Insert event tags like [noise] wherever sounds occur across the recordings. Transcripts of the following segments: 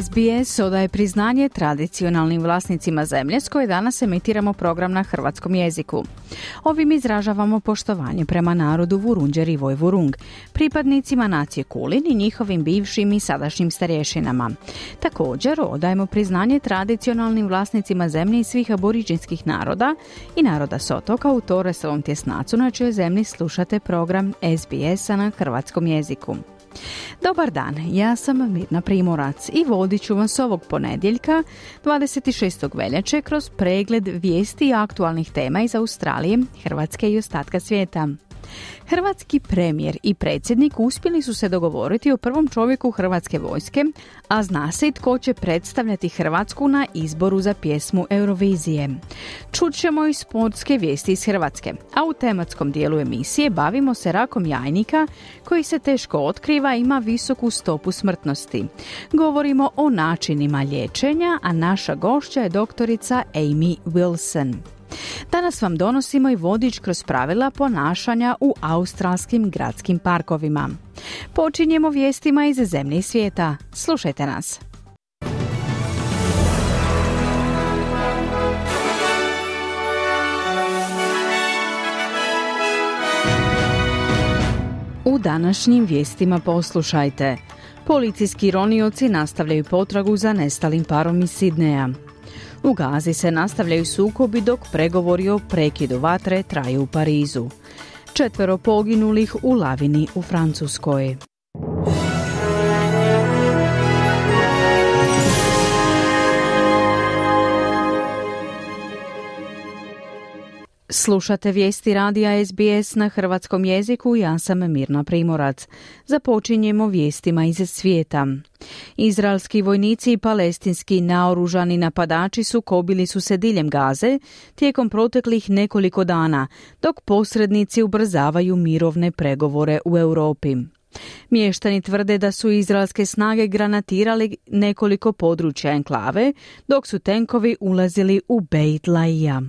SBS odaje priznanje tradicionalnim vlasnicima zemlje s koje danas emitiramo program na hrvatskom jeziku. Ovim izražavamo poštovanje prema narodu Vurunđer i Vojvurung, pripadnicima nacije Kulin i njihovim bivšim i sadašnjim starješinama. Također odajemo priznanje tradicionalnim vlasnicima zemlje i svih aboriđinskih naroda i naroda Sotoka u Toresovom tjesnacu na čijoj zemlji slušate program SBS-a na hrvatskom jeziku. Dobar dan, ja sam Mirna Primorac i vodit ću vas ovog ponedjeljka 26. veljače kroz pregled vijesti i aktualnih tema iz Australije, Hrvatske i ostatka svijeta. Hrvatski premijer i predsjednik uspjeli su se dogovoriti o prvom čovjeku Hrvatske vojske, a zna se i tko će predstavljati Hrvatsku na izboru za pjesmu Eurovizije. Čućemo i sportske vijesti iz Hrvatske, a u tematskom dijelu emisije bavimo se rakom jajnika koji se teško otkriva i ima visoku stopu smrtnosti. Govorimo o načinima liječenja, a naša gošća je doktorica Amy Wilson. Danas vam donosimo i vodič kroz pravila ponašanja u australskim gradskim parkovima. Počinjemo vijestima iz zemlje i svijeta. Slušajte nas. U današnjim vijestima poslušajte. Policijski ronioci nastavljaju potragu za nestalim parom iz Sidneja. U Gazi se nastavljaju sukobi dok pregovori o prekidu vatre traju u Parizu. Četvero poginulih u lavini u Francuskoj. Slušate vijesti radija SBS na hrvatskom jeziku, ja sam Mirna Primorac. Započinjemo vijestima iz svijeta. Izraelski vojnici i palestinski naoružani napadači su kobili su se diljem Gaze tijekom proteklih nekoliko dana, dok posrednici ubrzavaju mirovne pregovore u Europi. Mještani tvrde da su izraelske snage granatirali nekoliko područja enklave, dok su tenkovi ulazili u Beit Laija.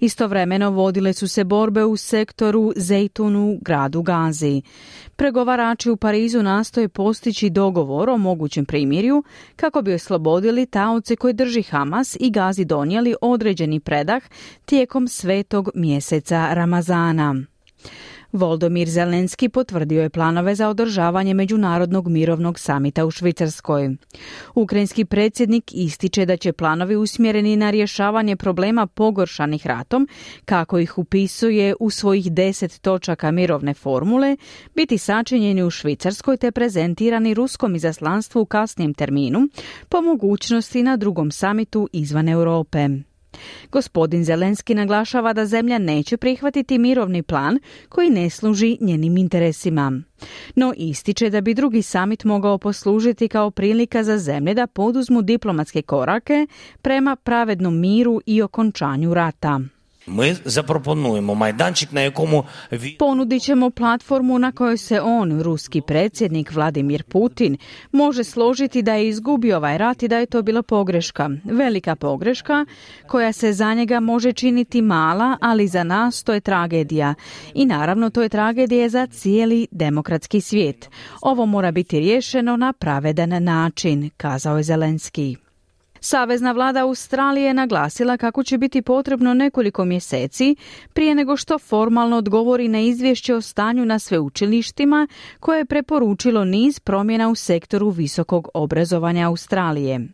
Istovremeno vodile su se borbe u sektoru Zejtunu gradu Gazi. Pregovarači u Parizu nastoje postići dogovor o mogućem primirju kako bi oslobodili taoce koji drži Hamas i Gazi donijeli određeni predah tijekom svetog mjeseca Ramazana. Voldomir Zelenski potvrdio je planove za održavanje Međunarodnog mirovnog samita u Švicarskoj. Ukrajinski predsjednik ističe da će planovi usmjereni na rješavanje problema pogoršanih ratom, kako ih upisuje u svojih deset točaka mirovne formule, biti sačinjeni u Švicarskoj te prezentirani ruskom izaslanstvu u kasnijem terminu, po mogućnosti na drugom samitu izvan Europe. Gospodin Zelenski naglašava da zemlja neće prihvatiti mirovni plan koji ne služi njenim interesima. No ističe da bi drugi samit mogao poslužiti kao prilika za zemlje da poduzmu diplomatske korake prema pravednom miru i okončanju rata. Ми запропонуємо майданчик, на якому Ponudit ćemo platformu na kojoj se on, ruski predsjednik Vladimir Putin, može složiti da je izgubio ovaj rat i da je to bila pogreška. Velika pogreška koja se za njega može činiti mala, ali za nas to je tragedija. I naravno to je tragedija za cijeli demokratski svijet. Ovo mora biti riješeno na pravedan način, kazao je Zelenski. Savezna vlada Australije naglasila kako će biti potrebno nekoliko mjeseci prije nego što formalno odgovori na izvješće o stanju na sveučilištima koje je preporučilo niz promjena u sektoru visokog obrazovanja Australije.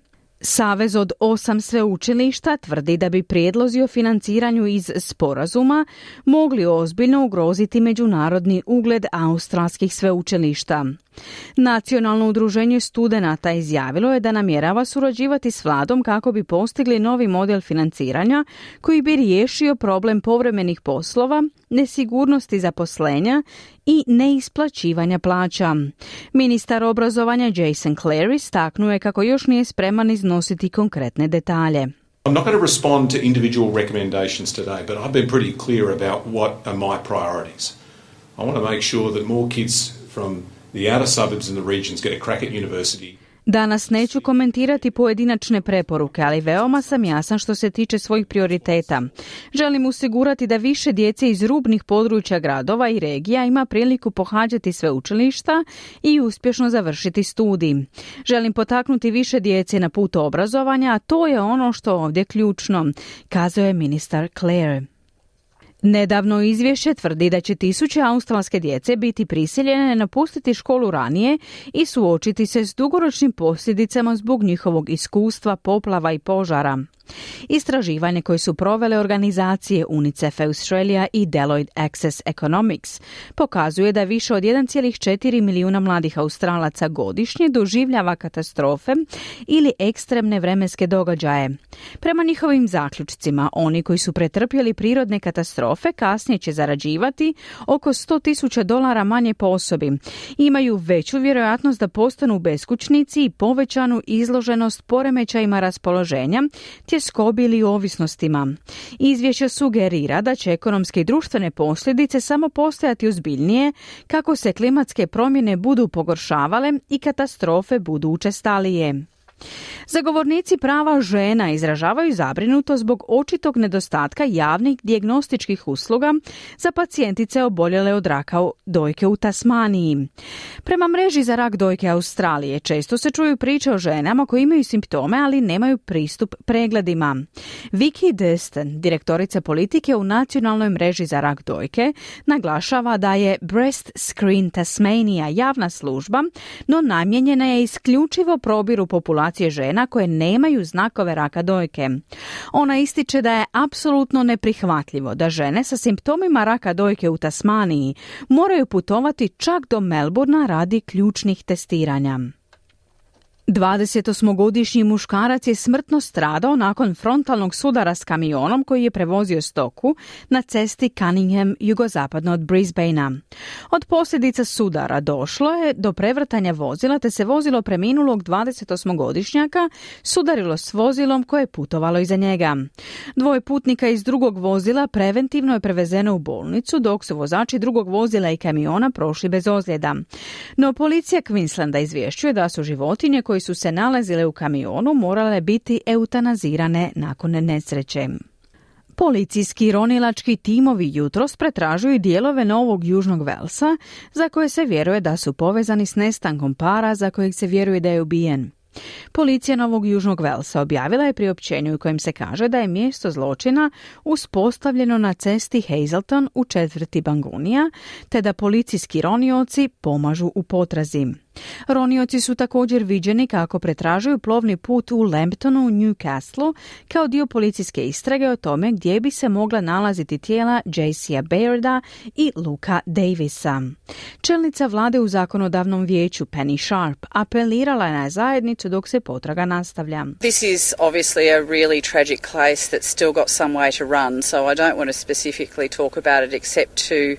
Savez od osam sveučilišta tvrdi da bi prijedlozi o financiranju iz sporazuma mogli ozbiljno ugroziti međunarodni ugled australskih sveučilišta. Nacionalno udruženje studenata izjavilo je da namjerava surađivati s vladom kako bi postigli novi model financiranja koji bi riješio problem povremenih poslova, nesigurnosti zaposlenja i neisplaćivanja plaća. Ministar obrazovanja Jason Clary istaknuo je kako još nije spreman iznositi konkretne detalje. I'm not going to respond to individual recommendations today, but I've been pretty clear about what are my priorities. I want to make sure that more kids from the outer. Danas neću komentirati pojedinačne preporuke, ali veoma sam jasan što se tiče svojih prioriteta. Želim osigurati da više djece iz rubnih područja gradova i regija ima priliku pohađati sve učilišta i uspješno završiti studij. Želim potaknuti više djece na put obrazovanja, a to je ono što ovdje ključno, kazao je ministar Clare. Nedavno izvješće tvrdi da će tisuće australske djece biti prisiljene napustiti školu ranije i suočiti se s dugoročnim posljedicama zbog njihovog iskustva, poplava i požara. Istraživanje koje su provele organizacije UNICEF Australia i Deloitte Access Economics pokazuje da više od 1,4 milijuna mladih Australaca godišnje doživljava katastrofe ili ekstremne vremenske događaje. Prema njihovim zaključcima, oni koji su pretrpjeli prirodne katastrofe kasnije će zarađivati oko 100 tisuća dolara manje po osobi. Imaju veću vjerojatnost da postanu beskućnici i povećanu izloženost poremećajima raspoloženja, tjeskobi ili ovisnostima. Izvješće sugerira da će ekonomske i društvene posljedice samo postojati ozbiljnije kako se klimatske promjene budu pogoršavale i katastrofe budu učestalije. Zagovornici prava žena izražavaju zabrinuto zbog očitog nedostatka javnih dijagnostičkih usluga za pacijentice oboljele od raka dojke u Tasmaniji. Prema mreži za rak dojke Australije često se čuju priče o ženama koje imaju simptome, ali nemaju pristup pregledima. Vicky Destin, direktorica politike u nacionalnoj mreži za rak dojke, naglašava da je Breast Screen Tasmania javna služba, no namijenjena je isključivo probiru populacije žena koje nemaju znakove raka dojke. Ona ističe da je apsolutno neprihvatljivo da žene sa simptomima raka dojke u Tasmaniji moraju putovati čak do Melburna radi ključnih testiranja. 28-godišnji muškarac je smrtno stradao nakon frontalnog sudara s kamionom koji je prevozio stoku na cesti Cunningham jugozapadno od Brisbanea. Od posljedica sudara došlo je do prevrtanja vozila te se vozilo preminulog 28-godišnjaka sudarilo s vozilom koje je putovalo iza njega. Dvoje putnika iz drugog vozila preventivno je prevezeno u bolnicu dok su vozači drugog vozila i kamiona prošli bez ozljeda. No policija Queenslanda izvješćuje da su životinje koji su se nalazile u kamionu morale biti eutanazirane nakon nesreće. Policijski ronilački timovi jutros pretražuju dijelove Novog Južnog Velsa za koje se vjeruje da su povezani s nestankom para za kojeg se vjeruje da je ubijen. Policija Novog Južnog Velsa objavila je priopćenju u kojem se kaže da je mjesto zločina uspostavljeno na cesti Hazelton u četvrti Bangunija, te da policijski ronioci pomažu u potrazi. Ronioci su također viđeni kako pretražuju plovni put u Lambtonu Newcastle kao dio policijske istrage o tome gdje bi se mogla nalaziti tijela J.C.A. Bairda i Luka Davisa. Čelnica vlade u zakonodavnom vijeću Penny Sharp apelirala je na zajednicu dok se potraga nastavlja. This is obviously a really tragic case that's still got some way to run, so I don't want to specifically talk about it except to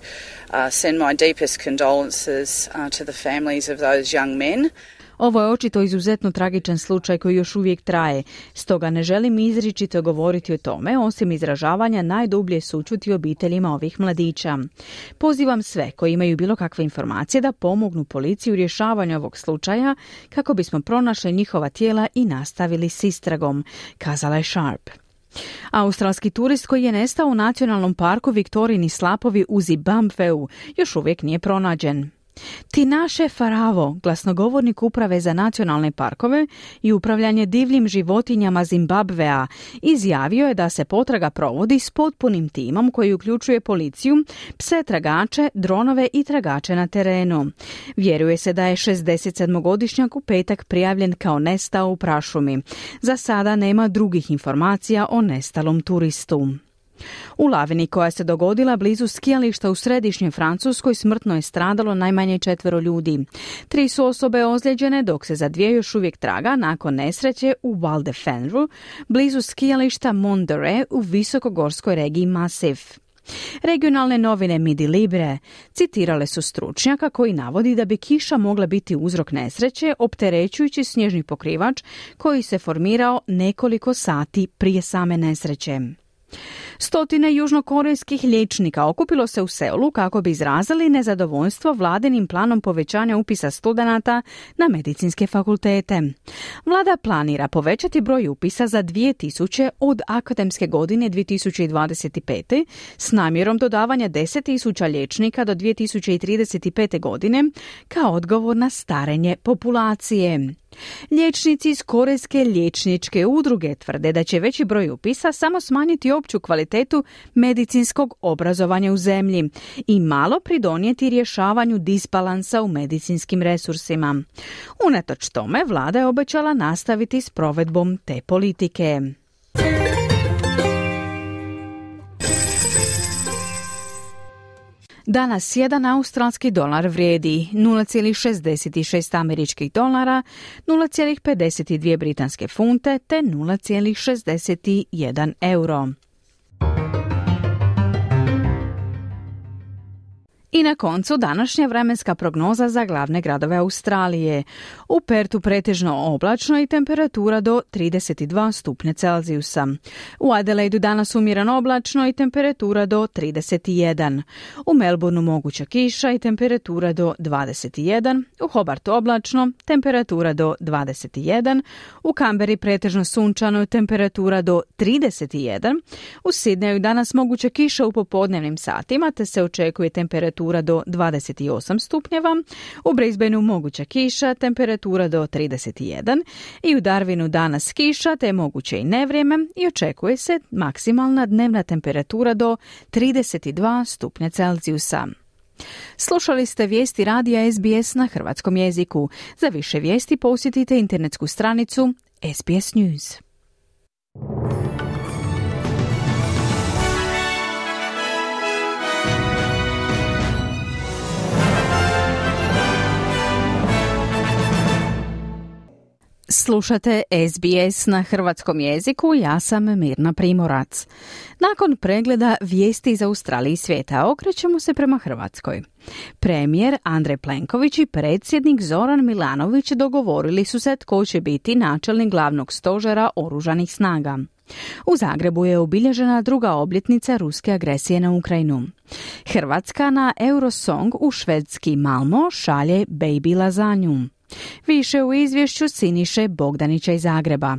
send my deepest condolences uh, to the families of those young men. Ovo je očito izuzetno tragičan slučaj koji još uvijek traje, stoga ne želim izričito govoriti o tome, osim izražavanja najdublje sučuti obiteljima ovih mladića. Pozivam sve koji imaju bilo kakve informacije da pomognu policiji u rješavanju ovog slučaja kako bismo pronašli njihova tijela i nastavili s istragom, kazala je Sharp. Australski turist koji je nestao u nacionalnom parku Viktorini slapovi u Zimbabveu još uvijek nije pronađen. Tinaše Faravo, glasnogovornik uprave za nacionalne parkove i upravljanje divljim životinjama Zimbabvea, izjavio je da se potraga provodi s potpunim timom koji uključuje policiju, pse tragače, dronove i tragače na terenu. Vjeruje se da je 67-godišnjak u petak prijavljen kao nestao u prašumi. Za sada nema drugih informacija o nestalom turistu. U lavini koja se dogodila blizu skijališta u središnjoj Francuskoj smrtno je stradalo najmanje četvero ljudi. Tri su osobe ozlijeđene dok se za dvije još uvijek traga nakon nesreće u Val de Fenru blizu skijališta Mondere u visokogorskoj regiji Massif. Regionalne novine Midi Libre citirale su stručnjaka koji navodi da bi kiša mogla biti uzrok nesreće opterećujući snježni pokrivač koji se formirao nekoliko sati prije same nesreće. Stotine južnokorejskih liječnika okupilo se u Seulu kako bi izrazili nezadovoljstvo vladinim planom povećanja upisa studenata na medicinske fakultete. Vlada planira povećati broj upisa za 2000 od akademske godine 2025. s namjerom dodavanja 10.000 liječnika do 2035. godine kao odgovor na starenje populacije. Liječnici iz Korejske liječničke udruge tvrde da će veći broj upisa samo smanjiti opću kvalitetu medicinskog obrazovanja u zemlji i malo pridonijeti rješavanju disbalansa u medicinskim resursima. Unatoč tome, vlada je obećala nastaviti s provedbom te politike. Danas jedan australski dolar vrijedi 0,66 američkih dolara, 0,52 britanske funte te 0,61 euro. I na koncu današnja vremenska prognoza za glavne gradove Australije. U Pertu pretežno oblačno i temperatura do 32 stupnja Celzijusa. U Adelaidu danas umjereno oblačno i temperatura do 31. U Melbourneu moguća kiša i temperatura do 21. U Hobartu oblačno, temperatura do 21. U Kamberi pretežno sunčano i temperatura do 31. U Sidneju danas moguća kiša u popodnevnim satima te se očekuje temperatura temperatura do 28 stupnjeva, u Brisbaneu moguća kiša, temperatura do 31 i u Darwinu danas kiša te moguće i nevrijeme i očekuje se maksimalna dnevna temperatura do 32 stupnja Celzijusa. Slušali ste vijesti radija SBS na hrvatskom jeziku. Za više vijesti posjetite internetsku stranicu SBS News. Slušate SBS na hrvatskom jeziku, ja sam Mirna Primorac. Nakon pregleda vijesti iz Australije i svijeta okrećemo se prema Hrvatskoj. Premijer Andrej Plenković i predsjednik Zoran Milanović dogovorili su se tko će biti načelnik glavnog stožera oružanih snaga. U Zagrebu je obilježena druga obljetnica ruske agresije na Ukrajinu. Hrvatska na Eurosong u švedski Malmo šalje Baby Lazanju. Više u izvješću Siniše Bogdanića iz Zagreba.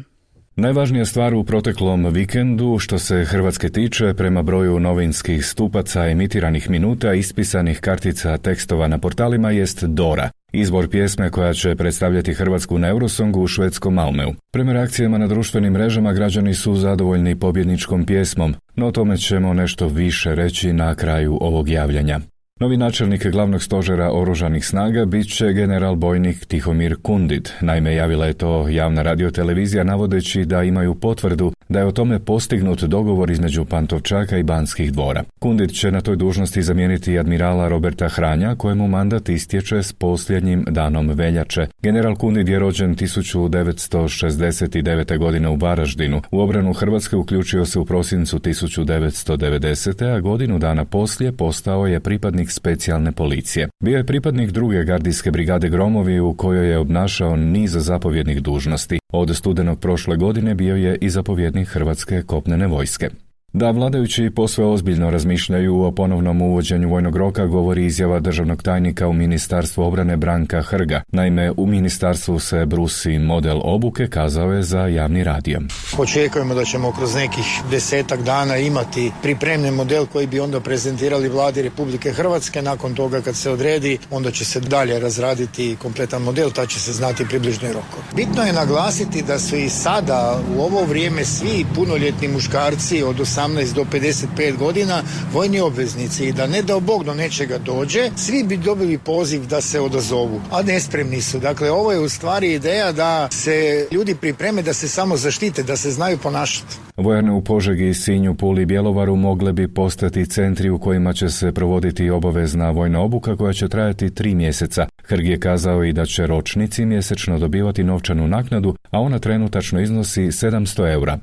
Najvažnija stvar u proteklom vikendu što se Hrvatske tiče prema broju novinskih stupaca emitiranih minuta ispisanih kartica tekstova na portalima jest Dora, izbor pjesme koja će predstavljati Hrvatsku na Eurosongu u švedskom Malmeu. Prema reakcijama na društvenim mrežama građani su zadovoljni pobjedničkom pjesmom, no o tome ćemo nešto više reći na kraju ovog javljanja. Novi načelnik glavnog stožera oružanih snaga bit će general bojnik Tihomir Kundit. Naime, javila je to javna radiotelevizija navodeći da imaju potvrdu da je o tome postignut dogovor između Pantovčaka i Banskih dvora. Kundit će na toj dužnosti zamijeniti admirala Roberta Hranja, kojemu mandat istječe s posljednjim danom veljače. General Kundit je rođen 1969. godine u Varaždinu. U obranu Hrvatske uključio se u prosincu 1990. a godinu dana poslije postao je pripadnik specijalne policije. Bio je pripadnik druge gardijske brigade Gromovi u kojoj je obnašao niz zapovjednih dužnosti. Od studenog prošle godine bio je i zapovjednik Hrvatske kopnene vojske. Da vladajući posve ozbiljno razmišljaju o ponovnom uvođenju vojnog roka govori izjava državnog tajnika u Ministarstvu obrane Branka Hrga. Naime, u ministarstvu se brusi model obuke, kazao je za javni radio. Očekujemo da ćemo kroz nekih desetak dana imati pripremljen model koji bi onda prezentirali vladi Republike Hrvatske. Nakon toga kad se odredi, onda će se dalje razraditi kompletan model, ta će se znati približno roko. Bitno je naglasiti da su i sada u ovo vrijeme svi punoljetni muškarci od 18 18 do 55 godina vojni obveznici i da ne dao Bog do nečega dođe, svi bi dobili poziv da se odazovu, a nespremni su. Dakle, ovo je u stvari ideja da se ljudi pripreme da se samo zaštite, da se znaju ponašati. Vojane u Požegi, Sinju, Puli i Bjelovaru mogle bi postati centri u kojima će se provoditi obavezna vojna obuka koja će trajati tri mjeseca. Hrg je kazao i da će ročnici mjesečno dobivati novčanu naknadu, a ona trenutačno iznosi 700 eura.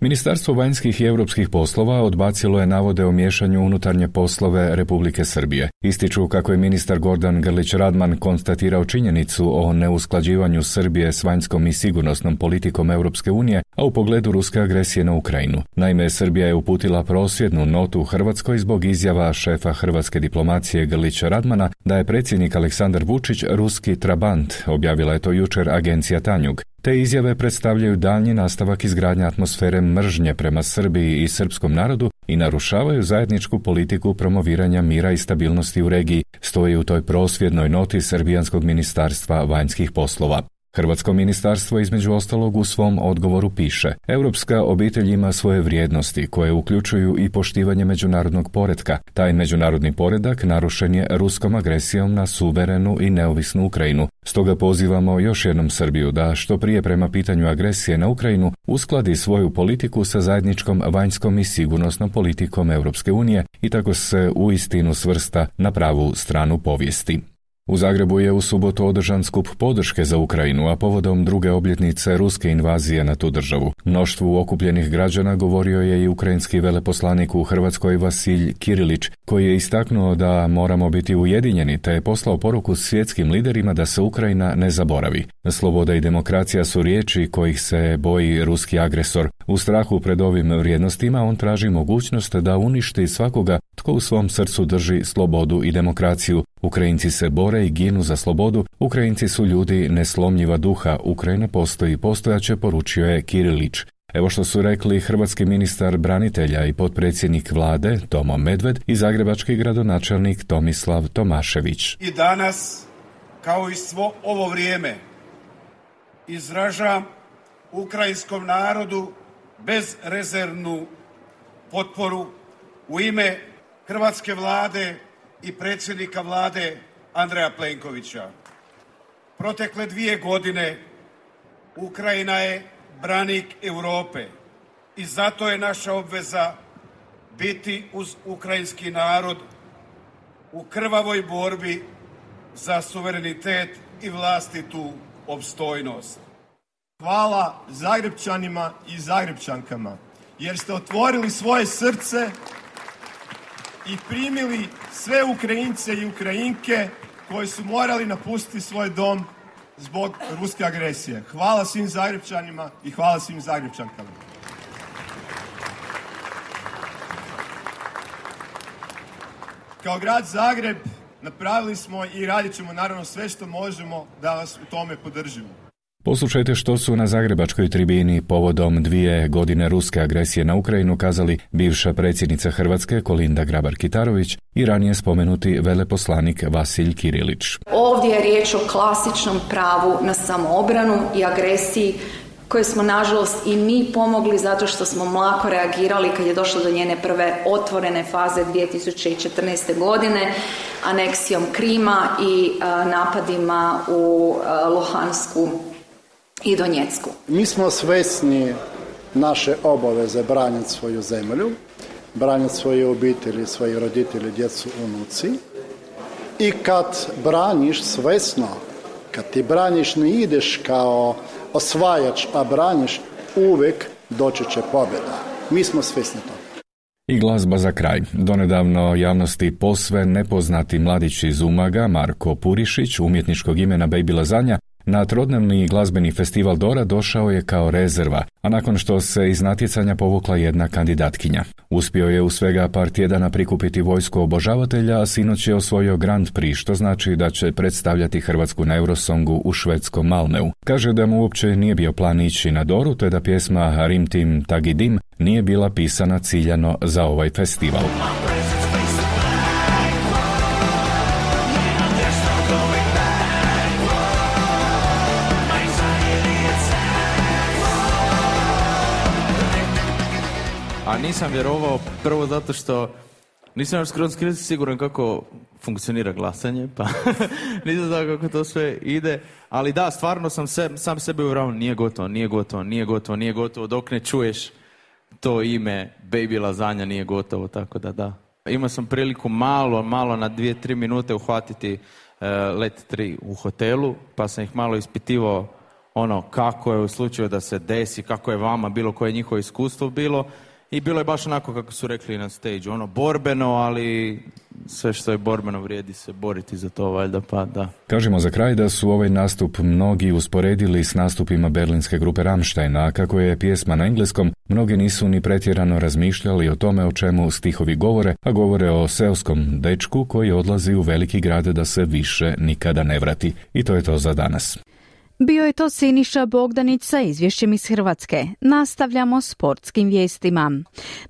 Ministarstvo vanjskih i europskih poslova odbacilo je navode o miješanju unutarnje poslove Republike Srbije. Ističu kako je ministar Gordan Grlić Radman konstatirao činjenicu o neusklađivanju Srbije s vanjskom i sigurnosnom politikom Europske unije, a u pogledu ruske agresije na Ukrajinu. Naime, Srbija je uputila prosvjednu notu Hrvatskoj zbog izjava šefa hrvatske diplomacije Grlića Radmana da je predsjednik Aleksandar Vučić ruski trabant, objavila je to jučer agencija Tanjug. Te izjave predstavljaju daljnji nastavak izgradnje atmosfere mržnje prema Srbiji i srpskom narodu i narušavaju zajedničku politiku promoviranja mira i stabilnosti u regiji, stoji u toj prosvjednoj noti Srbijanskog ministarstva vanjskih poslova. Hrvatsko ministarstvo između ostalog u svom odgovoru piše Europska obitelj ima svoje vrijednosti koje uključuju i poštivanje međunarodnog poretka. Taj međunarodni poredak narušen je ruskom agresijom na suverenu i neovisnu Ukrajinu. Stoga pozivamo još jednom Srbiju da što prije prema pitanju agresije na Ukrajinu uskladi svoju politiku sa zajedničkom vanjskom i sigurnosnom politikom Europske unije i tako se u istinu svrsta na pravu stranu povijesti. U Zagrebu je u subotu održan skup podrške za Ukrajinu, a povodom druge obljetnice ruske invazije na tu državu. Mnoštvu okupljenih građana govorio je i ukrajinski veleposlanik u Hrvatskoj Vasilj Kirilić, koji je istaknuo da moramo biti ujedinjeni, te je poslao poruku svjetskim liderima da se Ukrajina ne zaboravi. Sloboda i demokracija su riječi kojih se boji ruski agresor. U strahu pred ovim vrijednostima on traži mogućnost da uništi svakoga tko u svom srcu drži slobodu i demokraciju. Ukrajinci se bore i ginu za slobodu, Ukrajinci su ljudi neslomljiva duha, Ukrajina postoji i postojaće, poručio je Kirilić. Evo što su rekli hrvatski ministar branitelja i potpredsjednik vlade Tomo Medved i zagrebački gradonačelnik Tomislav Tomašević. I danas, kao i svo ovo vrijeme, izražam ukrajinskom narodu bezrezervnu potporu u ime hrvatske vlade i predsjednika vlade Andreja Plenkovića. Protekle dvije godine Ukrajina je branik Europe i zato je naša obveza biti uz ukrajinski narod u krvavoj borbi za suverenitet i vlastitu opstojnost. Hvala Zagrebčanima i Zagrebčankama jer ste otvorili svoje srce i primili sve Ukrajince i Ukrajinke koji su morali napustiti svoj dom zbog ruske agresije. Hvala svim Zagrebčanima i hvala svim Zagrebčankama. Kao grad Zagreb napravili smo i radit ćemo naravno sve što možemo da vas u tome podržimo. Poslušajte što su na Zagrebačkoj tribini povodom dvije godine ruske agresije na Ukrajinu kazali bivša predsjednica Hrvatske Kolinda Grabar-Kitarović i ranije spomenuti veleposlanik Vasilj Kirilić. Ovdje je riječ o klasičnom pravu na samoobranu i agresiji koje smo nažalost i mi pomogli zato što smo mlako reagirali kad je došlo do njene prve otvorene faze 2014. godine aneksijom Krima i napadima u Lohansku i Donjecku. Mi smo svesni naše obaveze braniti svoju zemlju, braniti svoje obitelji, svoje roditelji, djecu, unuci. I kad braniš svesno, kad ti braniš ne ideš kao osvajač, a braniš uvijek doći će pobjeda. Mi smo svesni toga. I glazba za kraj. Donedavno javnosti posve nepoznati mladić iz Umaga, Marko Purišić, umjetničkog imena Baby Lazanja, na trodnevni glazbeni festival Dora došao je kao rezerva, a nakon što se iz natjecanja povukla jedna kandidatkinja. Uspio je u svega par tjedana prikupiti vojsko obožavatelja, a sinoć je osvojio Grand Prix, što znači da će predstavljati Hrvatsku na Eurosongu u švedskom Malmeu. Kaže da mu uopće nije bio plan ići na Doru, te da pjesma Rim Tim Tagidim nije bila pisana ciljano za ovaj festival. Nisam vjerovao prvo zato što nisam još skroz siguran kako funkcionira glasanje, pa [laughs] nisam znao kako to sve ide. Ali da, stvarno sam se, sam sebe uvjeravao, nije gotovo, nije gotovo, nije gotovo, nije gotovo, dok ne čuješ to ime Baby Lazanja nije gotovo, tako da da. Imao sam priliku malo, malo na dvije, tri minute uhvatiti uh, let tri u hotelu, pa sam ih malo ispitivao ono kako je u slučaju da se desi, kako je vama bilo koje njihovo iskustvo bilo i bilo je baš onako kako su rekli na stage, ono borbeno, ali sve što je borbeno vrijedi se boriti za to valjda pa da. Kažemo za kraj da su ovaj nastup mnogi usporedili s nastupima berlinske grupe Rammsteina, a kako je pjesma na engleskom, mnogi nisu ni pretjerano razmišljali o tome o čemu stihovi govore, a govore o seoskom dečku koji odlazi u veliki grad da se više nikada ne vrati. I to je to za danas. Bio je to Siniša Bogdanić sa izvješćem iz Hrvatske. Nastavljamo sportskim vijestima.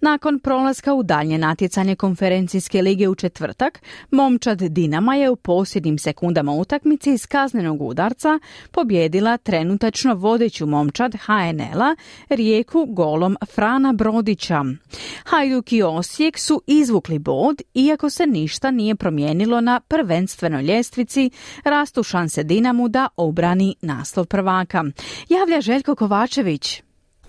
Nakon prolaska u dalje natjecanje konferencijske lige u četvrtak, momčad Dinama je u posljednjim sekundama utakmice iz kaznenog udarca pobjedila trenutačno vodeću momčad HNL-a Rijeku golom Frana Brodića. Hajduk i Osijek su izvukli bod, iako se ništa nije promijenilo na prvenstvenoj ljestvici, rastu šanse Dinamu da obrani na naslov prvaka. Javlja Željko Kovačević.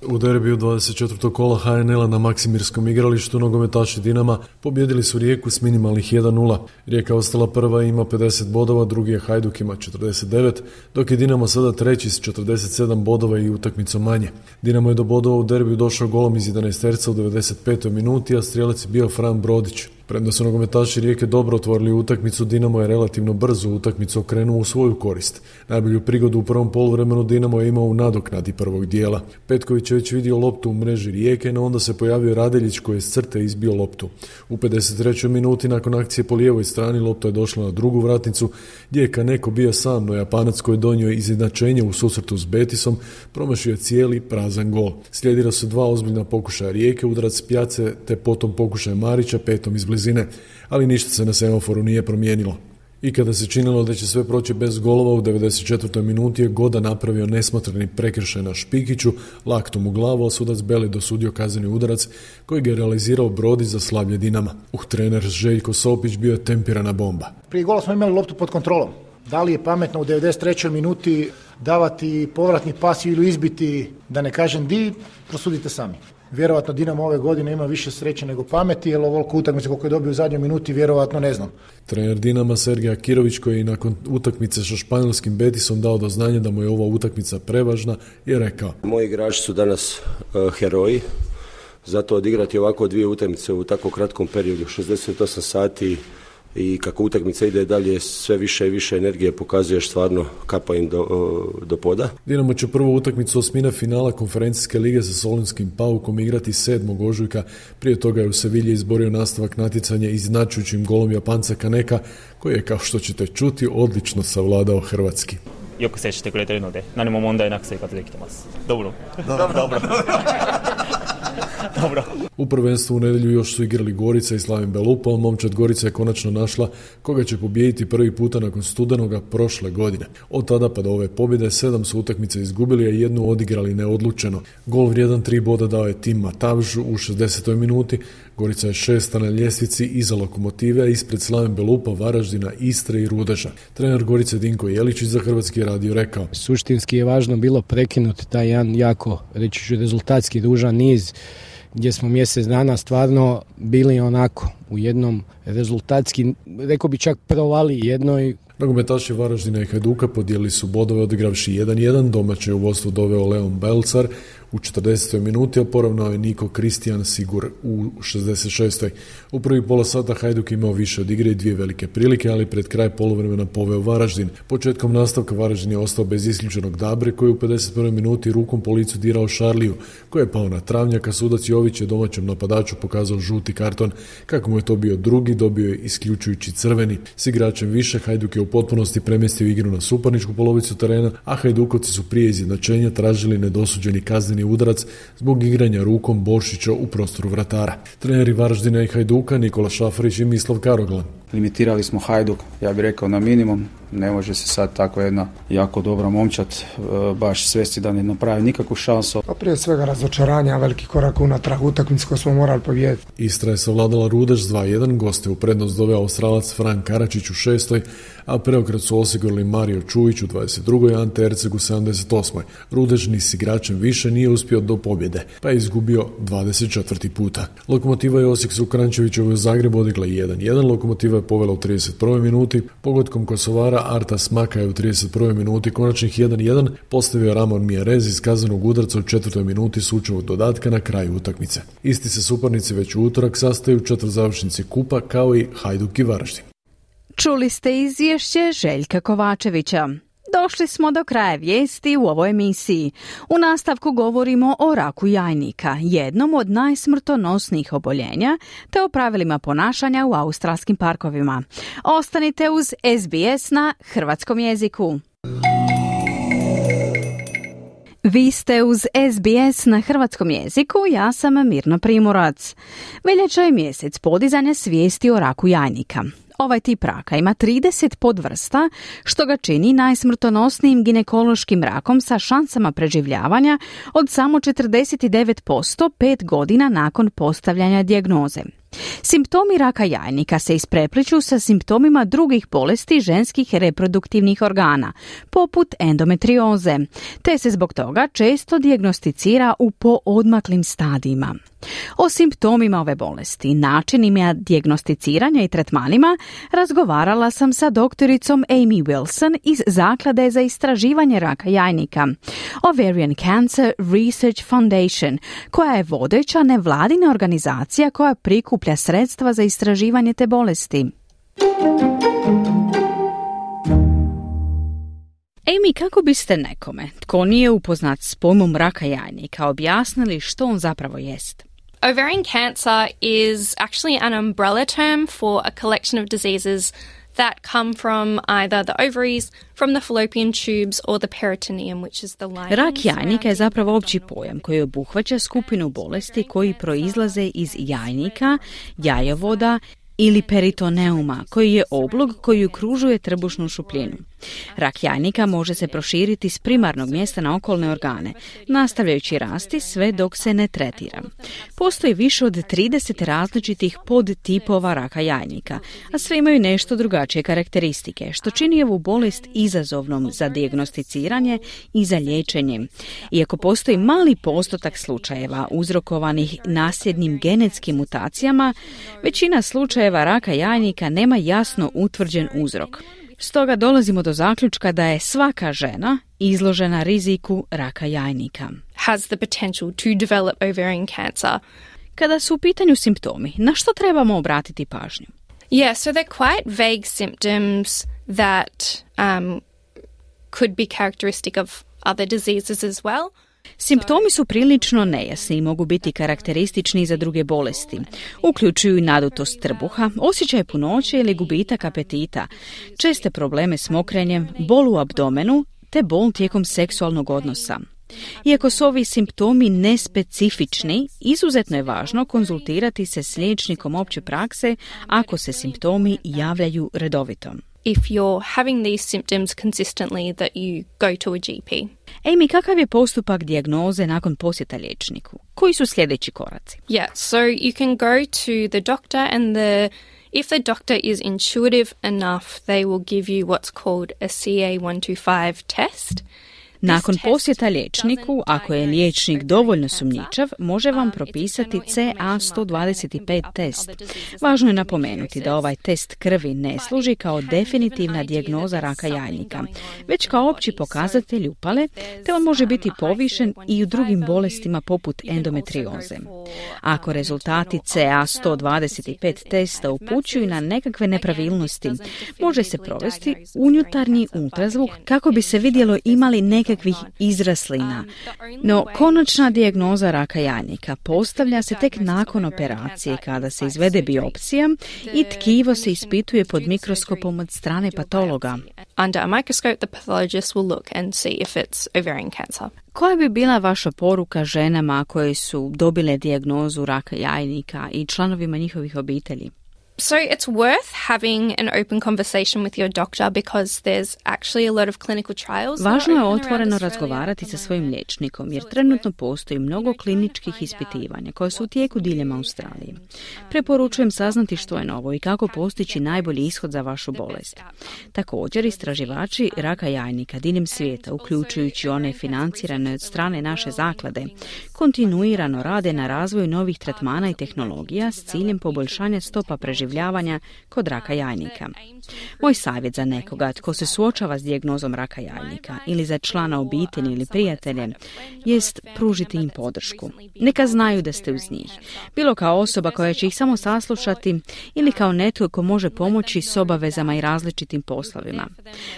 U derbiju 24. kola HNL-a na Maksimirskom igralištu nogometaši Dinama pobjedili su Rijeku s minimalnih 1-0. Rijeka ostala prva i ima 50 bodova, drugi je Hajduk ima 49, dok je Dinamo sada treći s 47 bodova i utakmicom manje. Dinamo je do bodova u derbiju došao golom iz 11 terca u 95. minuti, a strijelac je bio Fran Brodić. Premda su nogometaši Rijeke dobro otvorili utakmicu, Dinamo je relativno brzo utakmicu okrenuo u svoju korist. Najbolju prigodu u prvom poluvremenu Dinamo je imao u nadoknadi prvog dijela. Petković je već vidio loptu u mreži Rijeke, no onda se pojavio Radeljić koji je s crte izbio loptu. U 53. minuti nakon akcije po lijevoj strani lopta je došla na drugu vratnicu, gdje je Kaneko bio sam, no Japanac koji je donio izjednačenje u susretu s Betisom, promašio je cijeli prazan gol. Slijedila su dva ozbiljna pokušaja Rijeke, udarac Pjace, te potom pokušaj Marića, petom iz blizine, ali ništa se na semaforu nije promijenilo. I kada se činilo da će sve proći bez golova u 94. minuti je Goda napravio nesmotreni prekršaj na Špikiću, laktom u glavu, a sudac Beli dosudio kazneni udarac koji ga je realizirao Brodi za slavlje Dinama. Uh, trener Željko Sopić bio je tempirana bomba. Prije gola smo imali loptu pod kontrolom. Da li je pametno u 93. minuti davati povratni pas ili izbiti, da ne kažem di, prosudite sami. Vjerojatno Dinamo ove godine ima više sreće nego pameti, jer ovoliko utakmice koliko je dobio u zadnjoj minuti, vjerojatno ne znam. Trener Dinama Sergej Akirović koji je nakon utakmice sa španjolskim Betisom dao do znanja da mu je ova utakmica prevažna je rekao. Moji igrači su danas uh, heroji, zato odigrati ovako dvije utakmice u tako kratkom periodu, 68 sati i kako utakmica ide dalje sve više i više energije pokazuješ stvarno kapa im do, do poda. Dinamo će prvu utakmicu osmina finala konferencijske lige sa Solinskim paukom igrati 7. ožujka. Prije toga je u Sevilji izborio nastavak natjecanja iznačujućim golom Japanca Kaneka koji je kao što ćete čuti odlično savladao hrvatski. よく接してくれてるので何も問題なく生活できてます。Dobro. Dobro. Dobro. [laughs] Dobro. U prvenstvu u nedjelju još su igrali Gorica i Slavim Belupa, momčad Gorica je konačno našla koga će pobijediti prvi puta nakon studenoga prošle godine. Od tada pa do ove pobjede sedam su utakmice izgubili, a jednu odigrali neodlučeno. Gol vrijedan tri boda dao je tim Matavžu u 60. minuti, Gorica je šesta na ljestvici iza lokomotive, a ispred Slaven Belupa, Varaždina, Istre i Rudeža. Trener Gorice Dinko Jeličić za Hrvatski radio rekao. Suštinski je važno bilo prekinuti taj jedan jako, reći ću, rezultatski dužan niz gdje smo mjesec dana stvarno bili onako u jednom rezultatski, rekao bi čak provali jednoj Nogometaši Varaždina i Hajduka podijeli su bodove odigravši 1-1, domaće u vodstvu doveo Leon Belcar, u 40. minuti, a poravnao je Niko Kristijan Sigur u 66. U prvi pola sata Hajduk imao više od igre i dvije velike prilike, ali pred kraj poluvremena poveo Varaždin. Početkom nastavka Varaždin je ostao bez isključenog Dabre koji je u 51. minuti rukom po licu dirao Šarliju, koji je pao na travnjaka. Sudac Jović je domaćem napadaču pokazao žuti karton. Kako mu je to bio drugi, dobio je isključujući crveni. S igračem više Hajduk je u potpunosti premjestio igru na suparničku polovicu terena, a Hajdukovci su prije izjednačenja tražili nedosuđeni kazneni udarac zbog igranja rukom Boršića u prostoru vratara. Treneri Varaždina i Hajduka Nikola Šafarić i Mislav Karoglan. Limitirali smo Hajduk, ja bih rekao na minimum, Ne može se sad tako jedna jako dobra momčad e, baš svesti da ne napravi nikakvu šansu. Pa prije svega razočaranja, veliki korak unatrag utakmicu koju smo morali pobijediti. Istra je savladala Rudeš 2-1, goste u prednost doveo Australac Frank Karačić u šestoj, a preokret su osigurali Mario Čujić u 22. Ante Erceg u 78. Rudeš ni s igračem više nije uspio do pobjede, pa je izgubio 24. puta. Lokomotiva je Osijek su u Zagrebu odigla 1-1, Lokomotiva je povela u 31. minuti, pogodkom Kosovara Arta Smaka je u 31. minuti konačnih 1-1 postavio Ramon Mijarez iz kazanog udarca u četvrtoj minuti sučevog dodatka na kraju utakmice. Isti se suparnici već u utorak sastaju četvrzavršnici Kupa kao i Hajduk i Varaždin. Čuli ste izvješće Željka Kovačevića. Došli smo do kraja vijesti u ovoj emisiji. U nastavku govorimo o raku jajnika, jednom od najsmrtonosnijih oboljenja, te o pravilima ponašanja u australskim parkovima. Ostanite uz SBS na hrvatskom jeziku. Vi ste uz SBS na hrvatskom jeziku, ja sam Mirna Primorac. Veljača je mjesec podizanja svijesti o raku jajnika. Ovaj tip raka ima 30 podvrsta, što ga čini najsmrtonosnijim ginekološkim rakom sa šansama preživljavanja od samo 49% pet godina nakon postavljanja dijagnoze. Simptomi raka jajnika se isprepliču sa simptomima drugih bolesti ženskih reproduktivnih organa, poput endometrioze, te se zbog toga često dijagnosticira u poodmaklim stadijima. O simptomima ove bolesti, načinima dijagnosticiranja i tretmanima razgovarala sam sa doktoricom Amy Wilson iz Zaklade za istraživanje raka jajnika, Ovarian Cancer Research Foundation, koja je vodeća nevladina organizacija koja prikuplja sredstva za istraživanje te bolesti. Amy, kako biste nekome, tko nije upoznat s pojmom raka jajnika, objasnili što on zapravo jest? Ovarian cancer is actually an umbrella term for a collection of diseases that come from either the ovaries, from the fallopian tubes or the peritoneum, which is the lining. Rak jajnika je zapravo opći pojam koji obuhvaća skupinu bolesti koji proizlaze iz jajnika, jajovoda ili peritoneuma, koji je oblog koji okružuje trbušnu šupljinu. Rak jajnika može se proširiti s primarnog mjesta na okolne organe, nastavljajući rasti sve dok se ne tretira. Postoji više od 30 različitih podtipova raka jajnika, a sve imaju nešto drugačije karakteristike, što čini ovu bolest izazovnom za dijagnosticiranje i za liječenje. Iako postoji mali postotak slučajeva uzrokovanih nasljednim genetskim mutacijama, većina slučajeva raka jajnika nema jasno utvrđen uzrok. Stoga dolazimo do zaključka da je svaka žena izložena riziku raka jajnika. Has the potential to develop ovarian cancer. Kada su u pitanju simptomi, na što trebamo obratiti pažnju? Yeah, so they're quite vague symptoms that um, could be characteristic of other diseases as well. Simptomi su prilično nejasni i mogu biti karakteristični za druge bolesti. Uključuju i nadutost trbuha, osjećaj punoće ili gubitak apetita, česte probleme s mokrenjem, bol u abdomenu te bol tijekom seksualnog odnosa. Iako su ovi simptomi nespecifični, izuzetno je važno konzultirati se s liječnikom opće prakse ako se simptomi javljaju redovito. If you're having these symptoms consistently that you go to a GP. Amy, kakav je postupak dijagnoze nakon posjeta liječniku? Koji su sljedeći koraci? Yeah, so you can go to the doctor and the if the doctor is intuitive enough, they will give you what's called a CA125 test. Nakon posjeta liječniku, ako je liječnik dovoljno sumnjičav, može vam propisati CA125 test. Važno je napomenuti da ovaj test krvi ne služi kao definitivna dijagnoza raka jajnika, već kao opći pokazatelj upale, te on može biti povišen i u drugim bolestima poput endometrioze. Ako rezultati CA125 testa upućuju na nekakve nepravilnosti, može se provesti unutarnji ultrazvuk kako bi se vidjelo imali neke nekakvih izraslina. No, konačna dijagnoza raka jajnika postavlja se tek nakon operacije kada se izvede biopsija i tkivo se ispituje pod mikroskopom od strane patologa. Under a microscope, the pathologist will look and see if it's ovarian cancer. Koja bi bila vaša poruka ženama koje su dobile dijagnozu raka jajnika i članovima njihovih obitelji? So it's worth having an open conversation with your doctor because there's actually a lot of clinical trials. Važno je otvoreno razgovarati sa svojim liječnikom jer trenutno postoji mnogo kliničkih ispitivanja koje su u tijeku diljem Australije. Preporučujem saznati što je novo i kako postići najbolji ishod za vašu bolest. Također istraživači raka jajnika diljem svijeta, uključujući one financirane od strane naše zaklade, kontinuirano rade na razvoju novih tretmana i tehnologija s ciljem poboljšanja stopa preživljavanja kod raka jajnika. Moj savjet za nekoga tko se suočava s dijagnozom raka jajnika ili za člana obitelji ili prijatelje jest pružiti im podršku. Neka znaju da ste uz njih. Bilo kao osoba koja će ih samo saslušati ili kao netko ko može pomoći s obavezama i različitim poslovima.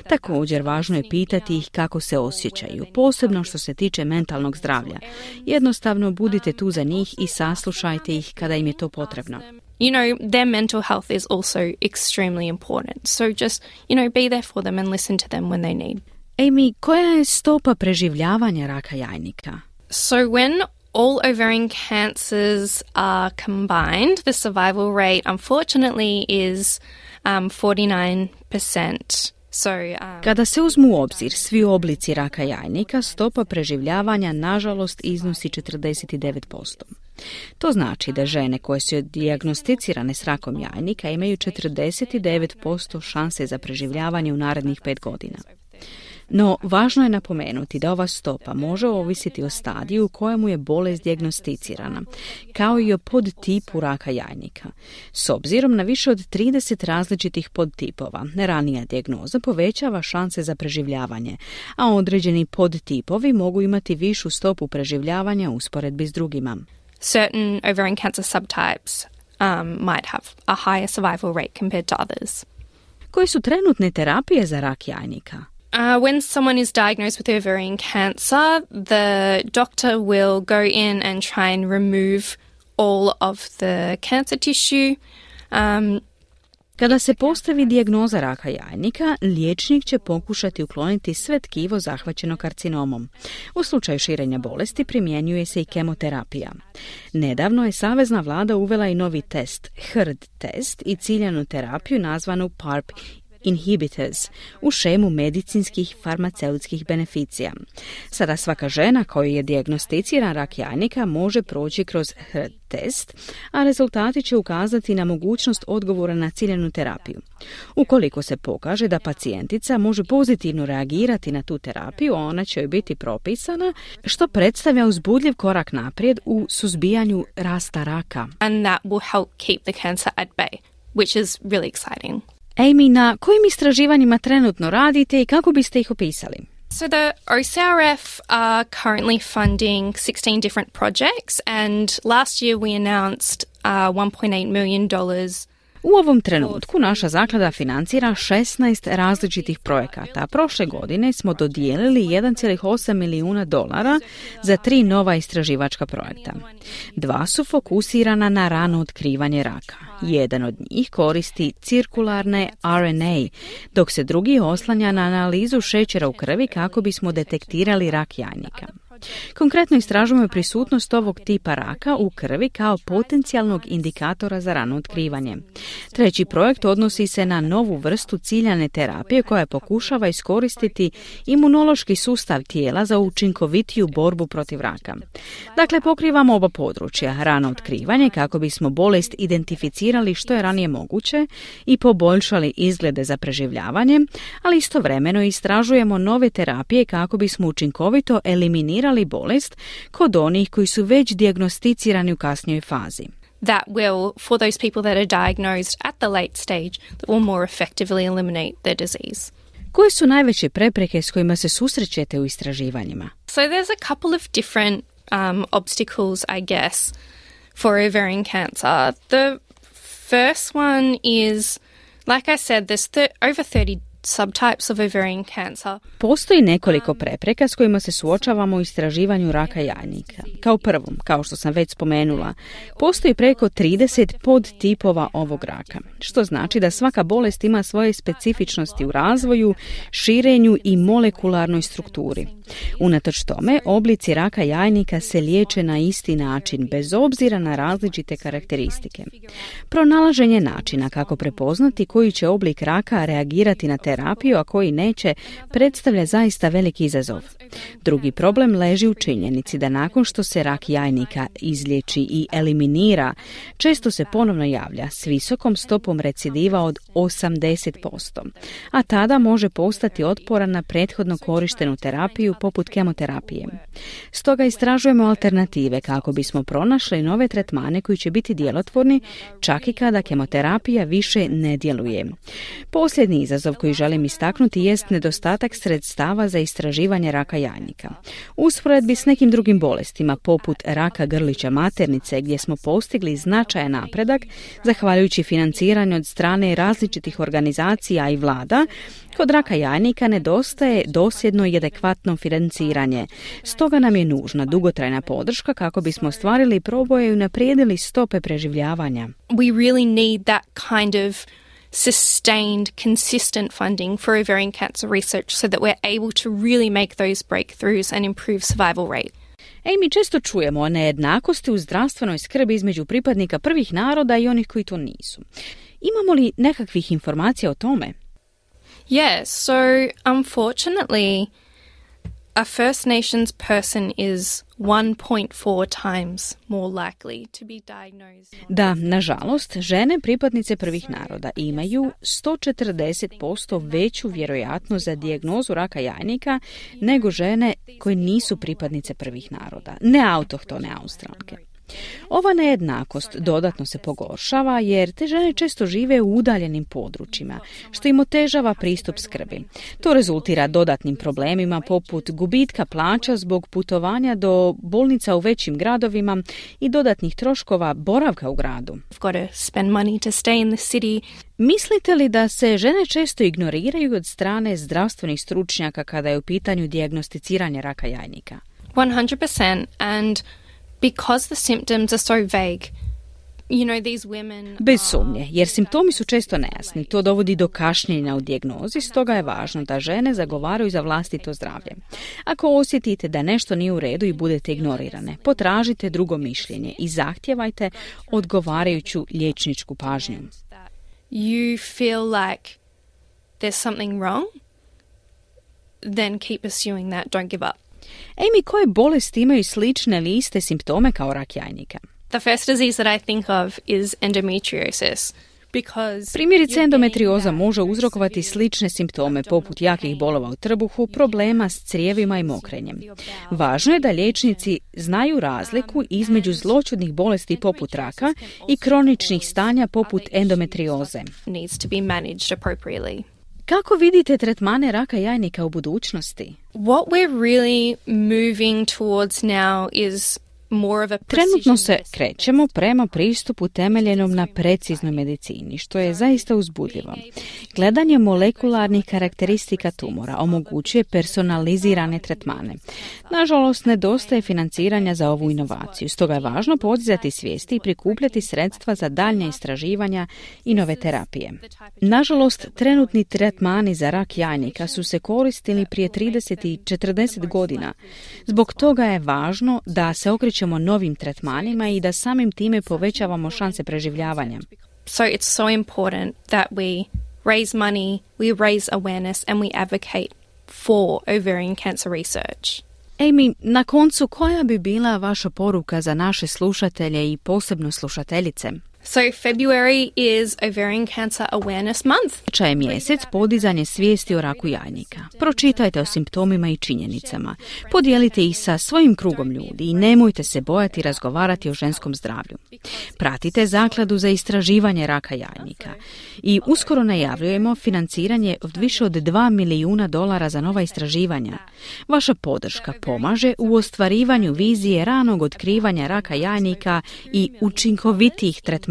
Također važno je pitati ih kako se osjećaju, posebno što se tiče mentalnog zdravlja. Jednostavno budite tu za njih i saslušajte ih kada im je to potrebno. You know, their mental health is also extremely important. So just, you know, be there for them and listen to them when they need. Amy, koja je stopa preživljavanja raka jajnika? So when all ovarian cancers are combined, the survival rate unfortunately is um, 49%. So, um, Kada se uzmu u obzir svi oblici raka jajnika, stopa preživljavanja nažalost iznosi 49%. To znači da žene koje su dijagnosticirane s rakom jajnika imaju 49% šanse za preživljavanje u narednih pet godina. No, važno je napomenuti da ova stopa može ovisiti o stadiju u kojemu je bolest dijagnosticirana, kao i o podtipu raka jajnika. S obzirom na više od 30 različitih podtipova, ranija dijagnoza povećava šanse za preživljavanje, a određeni podtipovi mogu imati višu stopu preživljavanja usporedbi s drugima. Certain ovarian cancer subtypes um, might have a higher survival rate compared to others. Koje su trenutne terapije za rak jajnika? Uh, when someone is diagnosed with ovarian cancer, the doctor will go in and try and remove all of the cancer tissue. Um, Kada se postavi dijagnoza raka jajnika, liječnik će pokušati ukloniti sve tkivo zahvaćeno karcinomom. U slučaju širenja bolesti primjenjuje se i kemoterapija. Nedavno je Savezna vlada uvela i novi test, HRD test i ciljanu terapiju nazvanu PARP inhibitors u šemu medicinskih farmaceutskih beneficija. Sada svaka žena koju je dijagnosticiran rak jajnika može proći kroz test, a rezultati će ukazati na mogućnost odgovora na ciljenu terapiju. Ukoliko se pokaže da pacijentica može pozitivno reagirati na tu terapiju, ona će joj biti propisana, što predstavlja uzbudljiv korak naprijed u suzbijanju rasta raka. And that will help keep the cancer at bay, which is really exciting. Amy, na kojim istraživanjima trenutno radite i kako biste ih opisali? So the OCRF are currently funding 16 different projects and last year we announced uh, 1.8 million dollars U ovom trenutku naša zaklada financira 16 različitih projekata. Prošle godine smo dodijelili 1,8 milijuna dolara za tri nova istraživačka projekta. Dva su fokusirana na rano otkrivanje raka. Jedan od njih koristi cirkularne RNA, dok se drugi oslanja na analizu šećera u krvi kako bismo detektirali rak jajnika. Konkretno istražujemo prisutnost ovog tipa raka u krvi kao potencijalnog indikatora za rano otkrivanje. Treći projekt odnosi se na novu vrstu ciljane terapije koja pokušava iskoristiti imunološki sustav tijela za učinkovitiju borbu protiv raka. Dakle, pokrivamo oba područja, rano otkrivanje kako bismo bolest identificirali što je ranije moguće i poboljšali izglede za preživljavanje, ali istovremeno istražujemo nove terapije kako bismo učinkovito eliminirali detektirali bolest kod onih koji su već dijagnosticirani u kasnijoj fazi. That will, for those people that are diagnosed at the late stage, that will more effectively eliminate their disease. Koje su najveće prepreke s kojima se susrećete u istraživanjima? So there's a couple of different um, obstacles, I guess, for ovarian cancer. The first one is, like I said, there's th- over 30 subtypes of ovarian cancer. Postoji nekoliko prepreka s kojima se suočavamo u istraživanju raka jajnika. Kao prvom, kao što sam već spomenula, postoji preko 30 podtipova ovog raka, što znači da svaka bolest ima svoje specifičnosti u razvoju, širenju i molekularnoj strukturi. Unatoč tome, oblici raka jajnika se liječe na isti način, bez obzira na različite karakteristike. Pronalaženje načina kako prepoznati koji će oblik raka reagirati na terapiju, a koji neće, predstavlja zaista veliki izazov. Drugi problem leži u činjenici da nakon što se rak jajnika izliječi i eliminira, često se ponovno javlja s visokom stopom recidiva od 80%, a tada može postati otporan na prethodno korištenu terapiju poput kemoterapije. Stoga istražujemo alternative kako bismo pronašli nove tretmane koji će biti djelotvorni čak i kada kemoterapija više ne djeluje. Posljednji izazov koji želim istaknuti jest nedostatak sredstava za istraživanje raka jajnika. Usporedbi s nekim drugim bolestima poput raka grlića maternice gdje smo postigli značajan napredak zahvaljujući financiranju od strane različitih organizacija i vlada, Kod raka jajnika nedostaje dosljedno i adekvatno financiranje. Stoga nam je nužna dugotrajna podrška kako bismo ostvarili proboje i unaprijedili stope preživljavanja. We really need that kind of sustained, consistent funding for ovarian cancer research so that we're able to really make those breakthroughs and improve survival rate. Ej, mi često čujemo o nejednakosti u zdravstvenoj skrbi između pripadnika prvih naroda i onih koji to nisu. Imamo li nekakvih informacija o tome? Yeah, so unfortunately, a First Nations person is 1.4 times more likely to be diagnosed. Da, nažalost, žene pripadnice prvih naroda imaju 140% veću vjerojatnost za dijagnozu raka jajnika nego žene koje nisu pripadnice prvih naroda, ne autohtone australke. Ova nejednakost dodatno se pogoršava jer te žene često žive u udaljenim područjima, što im otežava pristup skrbi. To rezultira dodatnim problemima poput gubitka plaća zbog putovanja do bolnica u većim gradovima i dodatnih troškova boravka u gradu. Mislite li da se žene često ignoriraju od strane zdravstvenih stručnjaka kada je u pitanju dijagnosticiranja raka jajnika? 100% and because the symptoms are so vague. You know, these women Bez sumnje, jer simptomi su često nejasni. To dovodi do kašnjenja u dijagnozi, stoga je važno da žene zagovaraju za vlastito zdravlje. Ako osjetite da nešto nije u redu i budete ignorirane, potražite drugo mišljenje i zahtjevajte odgovarajuću liječničku pažnju. You feel like there's something wrong, then keep pursuing that, don't give up. Amy, koje bolesti imaju slične liste simptome kao rak jajnika? The first disease that I think of is endometriosis. Primjerice endometrioza može uzrokovati slične simptome poput jakih bolova u trbuhu, problema s crijevima i mokrenjem. Važno je da liječnici znaju razliku između zloćudnih bolesti poput raka i kroničnih stanja poput endometrioze. Kako vidite tretmane raka jajnika u budućnosti? What we're really moving towards now is Trenutno se krećemo prema pristupu temeljenom na preciznoj medicini, što je zaista uzbudljivo. Gledanje molekularnih karakteristika tumora omogućuje personalizirane tretmane. Nažalost, nedostaje financiranja za ovu inovaciju, stoga je važno podizati svijesti i prikupljati sredstva za daljnje istraživanja i nove terapije. Nažalost, trenutni tretmani za rak jajnika su se koristili prije 30 i 40 godina. Zbog toga je važno da se okreće okrećemo novim tretmanima i da samim time povećavamo šanse preživljavanja. So it's so important that we raise money, we raise awareness and we advocate for ovarian cancer research. Amy, na koncu koja bi bila vaša poruka za naše slušatelje i posebno slušateljice? So February is ovarian cancer awareness month. Ča je mjesec podizanje svijesti o raku jajnika. Pročitajte o simptomima i činjenicama. Podijelite ih sa svojim krugom ljudi i nemojte se bojati razgovarati o ženskom zdravlju. Pratite zakladu za istraživanje raka jajnika. I uskoro najavljujemo financiranje od više od 2 milijuna dolara za nova istraživanja. Vaša podrška pomaže u ostvarivanju vizije ranog otkrivanja raka jajnika i učinkovitih tretmana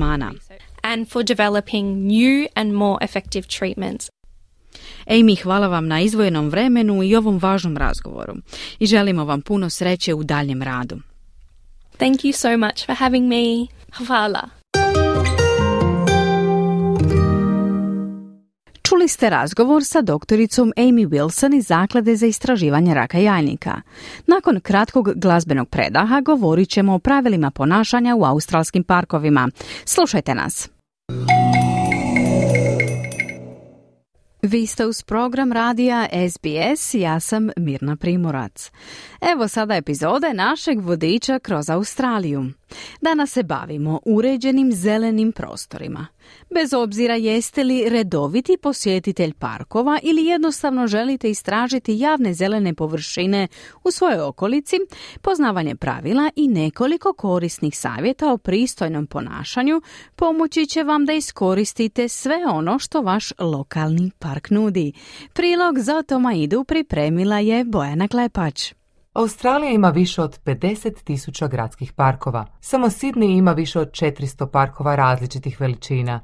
and for developing new and more effective treatments. Amy, hvala vam na izvojenom vremenu i ovom važnom razgovoru. I želimo vam puno sreće u daljem radu. Thank you so much for having me. Hvala. Čuli ste razgovor sa doktoricom Amy Wilson iz Zaklade za istraživanje raka jajnika. Nakon kratkog glazbenog predaha govorit ćemo o pravilima ponašanja u australskim parkovima. Slušajte nas. Vi ste uz program radija SBS, ja sam Mirna Primorac. Evo sada epizode našeg vodiča kroz Australiju. Danas se bavimo uređenim zelenim prostorima. Bez obzira jeste li redoviti posjetitelj parkova ili jednostavno želite istražiti javne zelene površine u svojoj okolici, poznavanje pravila i nekoliko korisnih savjeta o pristojnom ponašanju pomoći će vam da iskoristite sve ono što vaš lokalni park nudi. Prilog za Toma Idu pripremila je Bojana Klepač. Australija ima više od 50 tisuća gradskih parkova. Samo Sydney ima više od 400 parkova različitih veličina.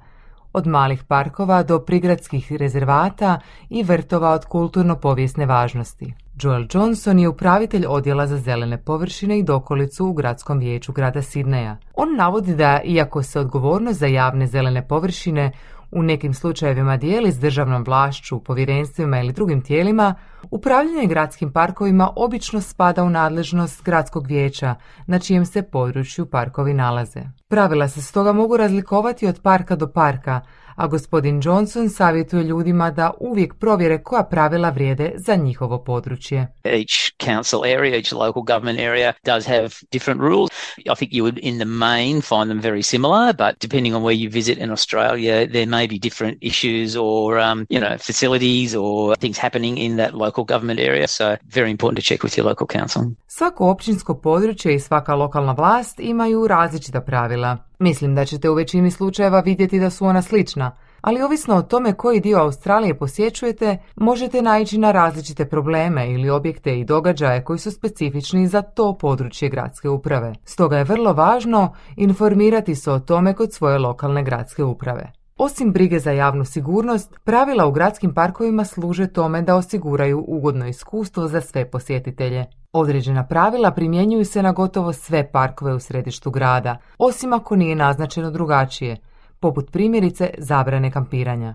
Od malih parkova do prigradskih rezervata i vrtova od kulturno-povijesne važnosti. Joel Johnson je upravitelj odjela za zelene površine i dokolicu u gradskom vijeću grada Sidneja. On navodi da, iako se odgovornost za javne zelene površine u nekim slučajevima dijeli s državnom vlašću, povjerenstvima ili drugim tijelima, upravljanje gradskim parkovima obično spada u nadležnost gradskog vijeća na čijem se području parkovi nalaze. Pravila se stoga mogu razlikovati od parka do parka, a gospodin Johnson savjetuje ljudima da uvijek provjere koja pravila vrijede za njihovo područje. Each council area, each local government area does have different rules. I think you would in the main find them very similar, but depending on where you visit in Australia, there may be different issues or um, you know, facilities or things happening in that local government area. So very important to check with your local council. Svako općinsko područje i svaka lokalna vlast imaju različita pravila. Mislim da ćete u većini slučajeva vidjeti da su ona slična, ali ovisno o tome koji dio Australije posjećujete, možete naići na različite probleme ili objekte i događaje koji su specifični za to područje gradske uprave. Stoga je vrlo važno informirati se o tome kod svoje lokalne gradske uprave. Osim brige za javnu sigurnost, pravila u gradskim parkovima služe tome da osiguraju ugodno iskustvo za sve posjetitelje. Određena pravila primjenjuju se na gotovo sve parkove u središtu grada, osim ako nije naznačeno drugačije, poput primjerice zabrane kampiranja.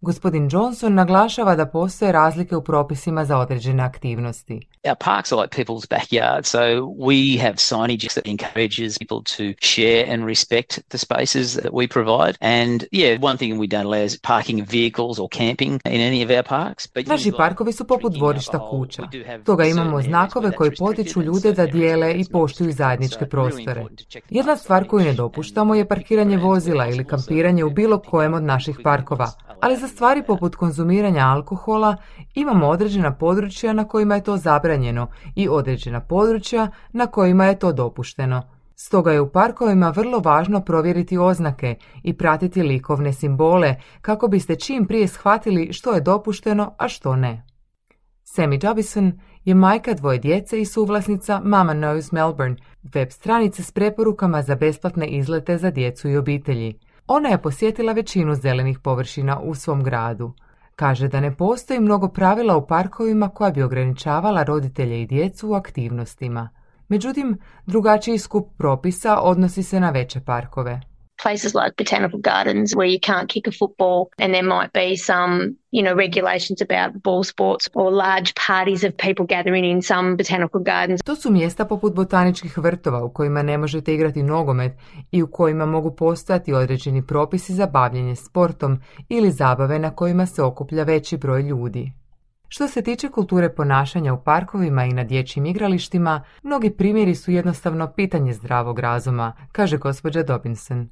Gospodin Johnson naglašava da postoje razlike u propisima za određene aktivnosti. Our parks are like people's backyard, so we have signage that encourages people to share and respect the spaces that we provide. And yeah, one thing we don't allow is parking vehicles or camping in any of our parks. But Naši parkovi su poput dvorišta kuća. Toga imamo znakove koji potiču ljude da dijele i poštuju zajedničke prostore. Jedna stvar koju ne dopuštamo je parkiranje vozila ili kampiranje u bilo kojem od naših parkova, ali za stvari poput konzumiranja alkohola imamo određena područja na kojima je to zabranjeno i određena područja na kojima je to dopušteno. Stoga je u parkovima vrlo važno provjeriti oznake i pratiti likovne simbole kako biste čim prije shvatili što je dopušteno, a što ne. Sammy Jobison je majka dvoje djece i suvlasnica Mama Knows Melbourne, web stranice s preporukama za besplatne izlete za djecu i obitelji. Ona je posjetila većinu zelenih površina u svom gradu. Kaže da ne postoji mnogo pravila u parkovima koja bi ograničavala roditelje i djecu u aktivnostima. Međutim, drugačiji skup propisa odnosi se na veće parkove. Places like botanical gardens where you can't kick a football and there might be some you know regulations about ball sports or large parties of people gathering in some botanical gardens. To su mjesta poput botaničkih vrtova u kojima ne možete igrati nogomet i u kojima mogu postojati određeni propisi za bavljenje sportom ili zabave na kojima se okuplja veći broj ljudi. Što se tiče kulture ponašanja u parkovima i na dječjim igralištima, mnogi primjeri su jednostavno pitanje zdravog razuma, kaže gospođa Dobinson.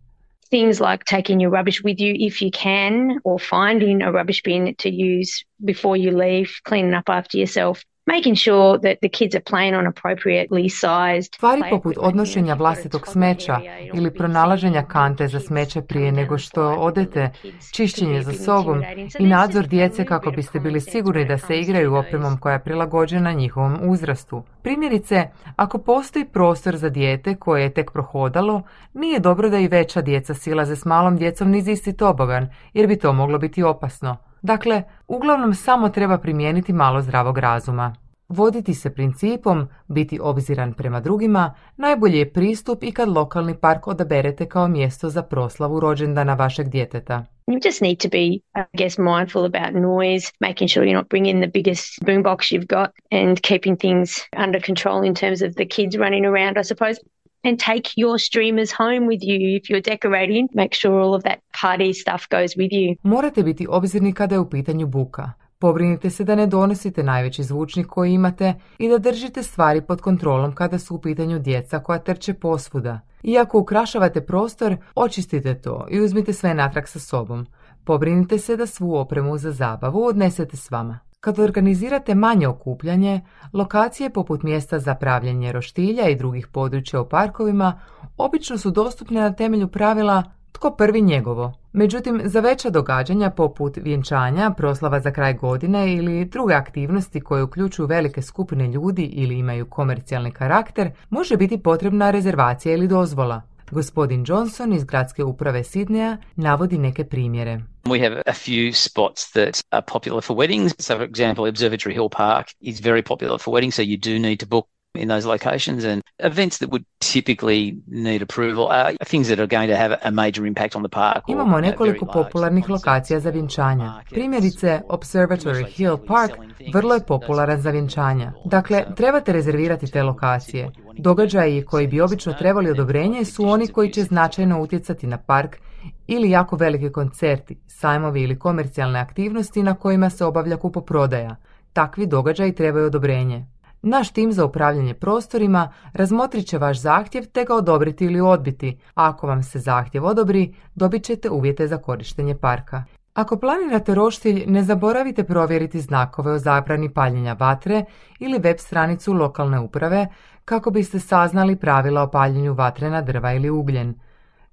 Things like taking your rubbish with you if you can, or finding a rubbish bin to use before you leave, cleaning up after yourself. Making sure that the kids are playing on appropriately sized Stvari poput odnošenja vlastitog smeća ili pronalaženja kante za smeće prije nego što odete, čišćenje za sobom i nadzor djece kako biste bili sigurni da se igraju opremom koja je prilagođena njihovom uzrastu. Primjerice, ako postoji prostor za dijete koje je tek prohodalo, nije dobro da i veća djeca silaze s malom djecom niz isti tobogan, jer bi to moglo biti opasno. Dakle, uglavnom samo treba primijeniti malo zdravog razuma. Voditi se principom, biti obziran prema drugima, najbolji je pristup i kad lokalni park odaberete kao mjesto za proslavu rođendana vašeg djeteta. You just need to be, I guess, mindful about noise, making sure you're not bringing the biggest boombox you've got and keeping things under control in terms of the kids running around, I suppose. And take your streamers home with you if you're decorating. Make sure all of that party stuff goes with you. Morate biti obzirni kada je u pitanju buka. Pobrinite se da ne donosite najveći zvučnik koji imate i da držite stvari pod kontrolom kada su u pitanju djeca koja trče posvuda. Iako ukrašavate prostor, očistite to i uzmite sve natrag sa sobom. Pobrinite se da svu opremu za zabavu odnesete s vama. Kad organizirate manje okupljanje, lokacije poput mjesta za pravljenje roštilja i drugih područja u parkovima obično su dostupne na temelju pravila tko prvi njegovo. Međutim, za veća događanja poput vjenčanja, proslava za kraj godine ili druge aktivnosti koje uključuju velike skupine ljudi ili imaju komercijalni karakter, može biti potrebna rezervacija ili dozvola. Gospodin Johnson iz gradske uprave Sidneja navodi neke primjere. We have a few spots that are popular for weddings. So, for example, Observatory Hill Park is very popular for weddings, so you do need to book in those locations and events that would typically need approval are things that are going to have a major impact on the park. Imamo nekoliko popularnih lokacija za vjenčanja. Primjerice, Observatory Hill Park vrlo je popularan za vjenčanja. Dakle, trebate rezervirati te lokacije. Događaji koji bi obično trebali odobrenje su oni koji će značajno utjecati na park ili jako veliki koncerti, sajmovi ili komercijalne aktivnosti na kojima se obavlja kupoprodaja. Takvi događaji trebaju odobrenje. Naš tim za upravljanje prostorima razmotrit će vaš zahtjev te ga odobriti ili odbiti. ako vam se zahtjev odobri, dobit ćete uvjete za korištenje parka. Ako planirate roštilj, ne zaboravite provjeriti znakove o zabrani paljenja vatre ili web stranicu lokalne uprave kako biste saznali pravila o paljenju vatre na drva ili ugljen.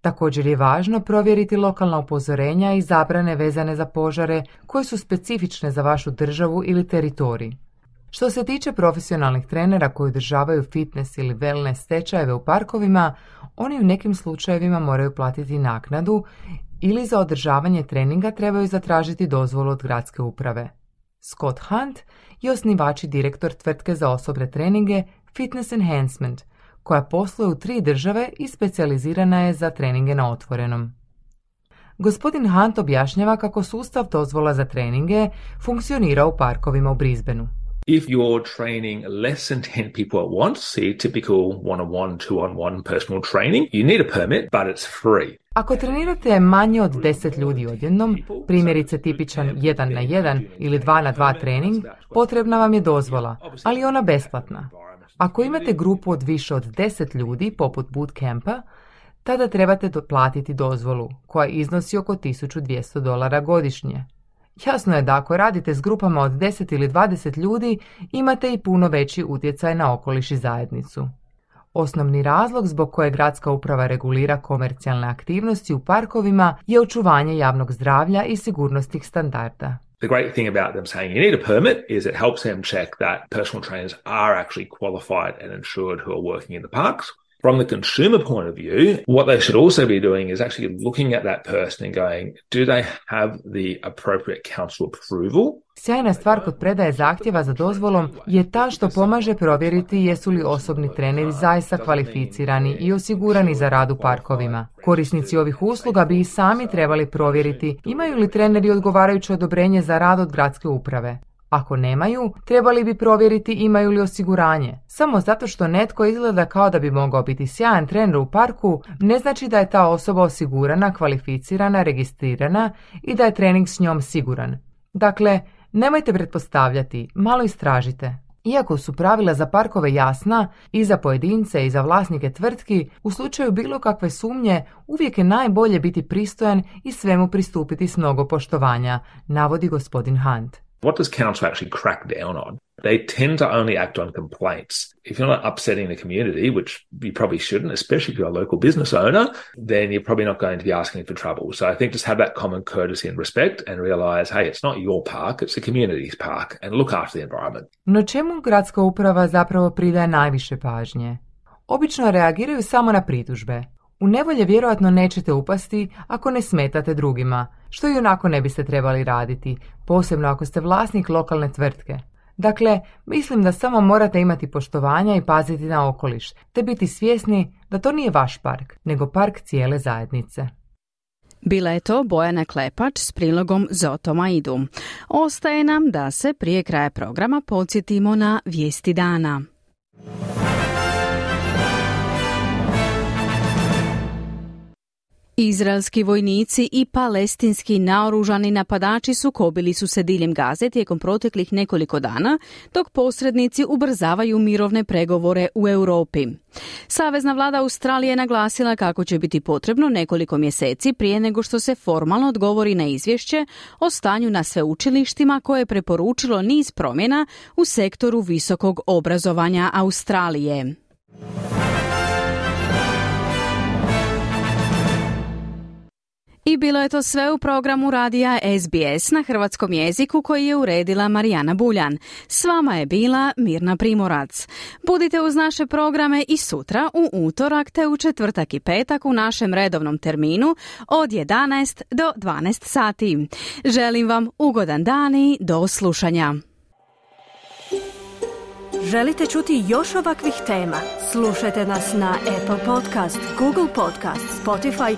Također je važno provjeriti lokalna upozorenja i zabrane vezane za požare koje su specifične za vašu državu ili teritorij. Što se tiče profesionalnih trenera koji održavaju fitness ili wellness tečajeve u parkovima, oni u nekim slučajevima moraju platiti naknadu ili za održavanje treninga trebaju zatražiti dozvolu od gradske uprave. Scott Hunt je osnivač i direktor tvrtke za osobne treninge Fitness Enhancement, koja posluje u tri države i specijalizirana je za treninge na otvorenom. Gospodin Hunt objašnjava kako sustav dozvola za treninge funkcionira u parkovima u Brisbaneu. If you're training less than 10 people at once, see typical one-on-one, two-on-one personal training, you need a permit, but it's free. Ako trenirate manje od 10 ljudi odjednom, primjerice tipičan 1 na 1 ili 2 na 2 trening, potrebna vam je dozvola, ali ona besplatna. Ako imate grupu od više od 10 ljudi, poput bootcampa, tada trebate platiti dozvolu, koja iznosi oko 1200 dolara godišnje. Jasno je da ako radite s grupama od 10 ili 20 ljudi, imate i puno veći utjecaj na okoliš i zajednicu. Osnovni razlog zbog koje gradska uprava regulira komercijalne aktivnosti u parkovima je očuvanje javnog zdravlja i sigurnosnih standarda. The great thing about them saying you need a permit is it helps them check that personal trainers are actually qualified and insured who are working in the parks. From the consumer point of view, what they should also be doing is actually looking at that person and going, do they have the appropriate council approval? Sjajna stvar kod predaje zahtjeva za dozvolom je ta što pomaže provjeriti jesu li osobni treneri zaista kvalificirani i osigurani za rad u parkovima. Korisnici ovih usluga bi i sami trebali provjeriti imaju li treneri odgovarajuće odobrenje za rad od gradske uprave. Ako nemaju, trebali bi provjeriti imaju li osiguranje. Samo zato što netko izgleda kao da bi mogao biti sjajan trener u parku, ne znači da je ta osoba osigurana, kvalificirana, registrirana i da je trening s njom siguran. Dakle, nemojte pretpostavljati, malo istražite. Iako su pravila za parkove jasna i za pojedince i za vlasnike tvrtki, u slučaju bilo kakve sumnje uvijek je najbolje biti pristojan i svemu pristupiti s mnogo poštovanja, navodi gospodin Hunt. What does council actually crack down on? They tend to only act on complaints. If you're not upsetting the community, which you probably shouldn't, especially if you're a local business owner, then you're probably not going to be asking for trouble. So I think just have that common courtesy and respect and realize, hey, it's not your park, it's the community's park and look after the environment. No čemu gradska uprava zapravo pridaje najviše pažnje? Obično reagiraju samo na pritužbe. U nevolje vjerojatno nećete upasti ako ne smetate drugima, što i onako ne biste trebali raditi, posebno ako ste vlasnik lokalne tvrtke. Dakle, mislim da samo morate imati poštovanja i paziti na okoliš, te biti svjesni da to nije vaš park, nego park cijele zajednice. Bila je to Bojana Klepač s prilogom Zotoma Idu. Ostaje nam da se prije kraja programa podsjetimo na vijesti dana. Izraelski vojnici i palestinski naoružani napadači sukobili su se diljem Gaze tijekom proteklih nekoliko dana, dok posrednici ubrzavaju mirovne pregovore u Europi. Savezna vlada Australije je naglasila kako će biti potrebno nekoliko mjeseci prije nego što se formalno odgovori na izvješće o stanju na sveučilištima koje je preporučilo niz promjena u sektoru visokog obrazovanja Australije. I bilo je to sve u programu radija SBS na hrvatskom jeziku koji je uredila Marijana Buljan. S vama je bila Mirna Primorac. Budite uz naše programe i sutra u utorak te u četvrtak i petak u našem redovnom terminu od 11 do 12 sati. Želim vam ugodan dan i do slušanja. Želite čuti još ovakvih tema? Slušajte nas na Apple Podcast, Google Podcast, Spotify